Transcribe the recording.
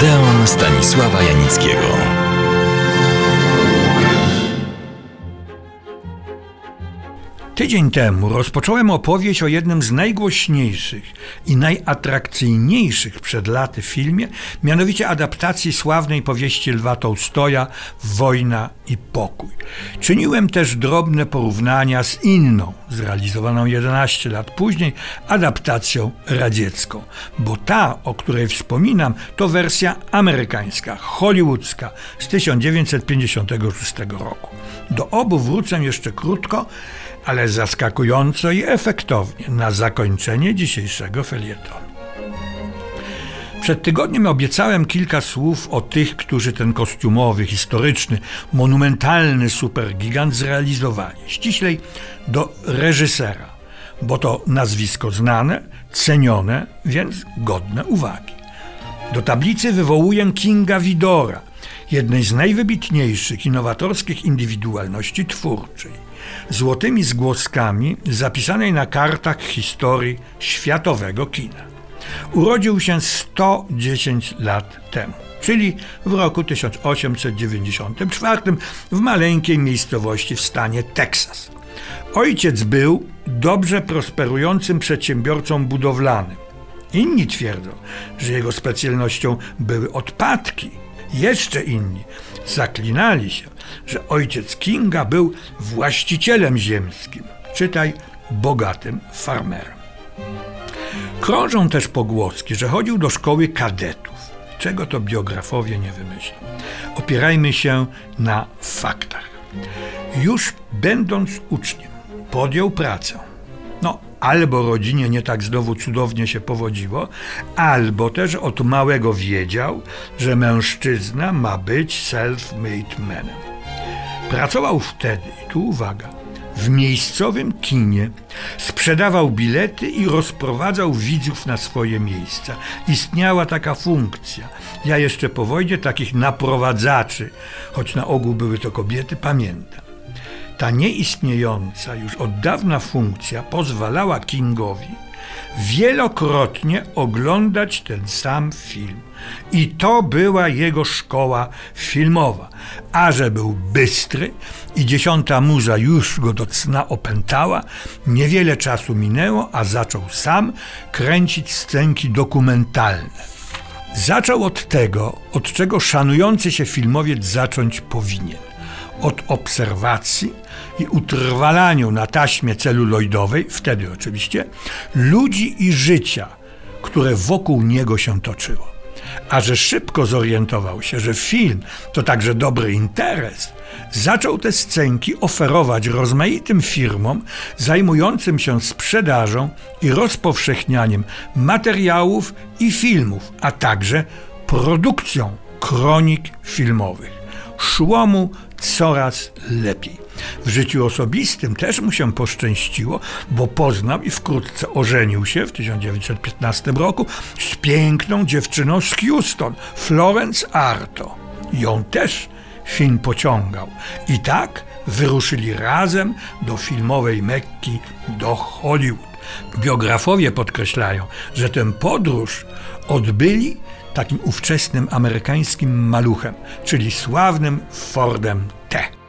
Odeon Stanisława Janickiego. Tydzień temu rozpocząłem opowieść o jednym z najgłośniejszych i najatrakcyjniejszych przed laty filmie, mianowicie adaptacji sławnej powieści Lwa Tołstoja Wojna i pokój. Czyniłem też drobne porównania z inną, zrealizowaną 11 lat później, adaptacją radziecką, bo ta, o której wspominam, to wersja amerykańska, hollywoodzka z 1956 roku. Do obu wrócę jeszcze krótko, ale zaskakująco i efektownie na zakończenie dzisiejszego felietonu. Przed tygodniem obiecałem kilka słów o tych, którzy ten kostiumowy, historyczny, monumentalny supergigant zrealizowali. Ściślej do reżysera, bo to nazwisko znane, cenione, więc godne uwagi. Do tablicy wywołuję Kinga Widora, jednej z najwybitniejszych innowatorskich indywidualności twórczej, złotymi zgłoskami zapisanej na kartach historii światowego kina. Urodził się 110 lat temu, czyli w roku 1894 w maleńkiej miejscowości w stanie Teksas. Ojciec był dobrze prosperującym przedsiębiorcą budowlanym. Inni twierdzą, że jego specjalnością były odpadki jeszcze inni zaklinali się, że ojciec Kinga był właścicielem ziemskim, czytaj bogatym farmerem. Krążą też pogłoski, że chodził do szkoły kadetów. Czego to biografowie nie wymyślą. Opierajmy się na faktach. Już będąc uczniem, podjął pracę. No, albo rodzinie nie tak znowu cudownie się powodziło, albo też od małego wiedział, że mężczyzna ma być self-made manem. Pracował wtedy, tu uwaga, w miejscowym kinie, sprzedawał bilety i rozprowadzał widzów na swoje miejsca. Istniała taka funkcja. Ja jeszcze po wojnie takich naprowadzaczy, choć na ogół były to kobiety, pamiętam. Ta nieistniejąca już od dawna funkcja pozwalała Kingowi wielokrotnie oglądać ten sam film. I to była jego szkoła filmowa. A że był bystry i dziesiąta muza już go do cna opętała, niewiele czasu minęło, a zaczął sam kręcić scenki dokumentalne. Zaczął od tego, od czego szanujący się filmowiec zacząć powinien od obserwacji i utrwalaniu na taśmie celuloidowej, wtedy oczywiście, ludzi i życia, które wokół niego się toczyło. A że szybko zorientował się, że film to także dobry interes, zaczął te scenki oferować rozmaitym firmom zajmującym się sprzedażą i rozpowszechnianiem materiałów i filmów, a także produkcją kronik filmowych. Szło mu coraz lepiej. W życiu osobistym też mu się poszczęściło, bo poznał i wkrótce ożenił się w 1915 roku z piękną dziewczyną z Houston, Florence Arto. Ją też film pociągał. I tak wyruszyli razem do filmowej Mekki, do Hollywood. Biografowie podkreślają, że tę podróż odbyli takim ówczesnym amerykańskim maluchem, czyli sławnym Fordem T.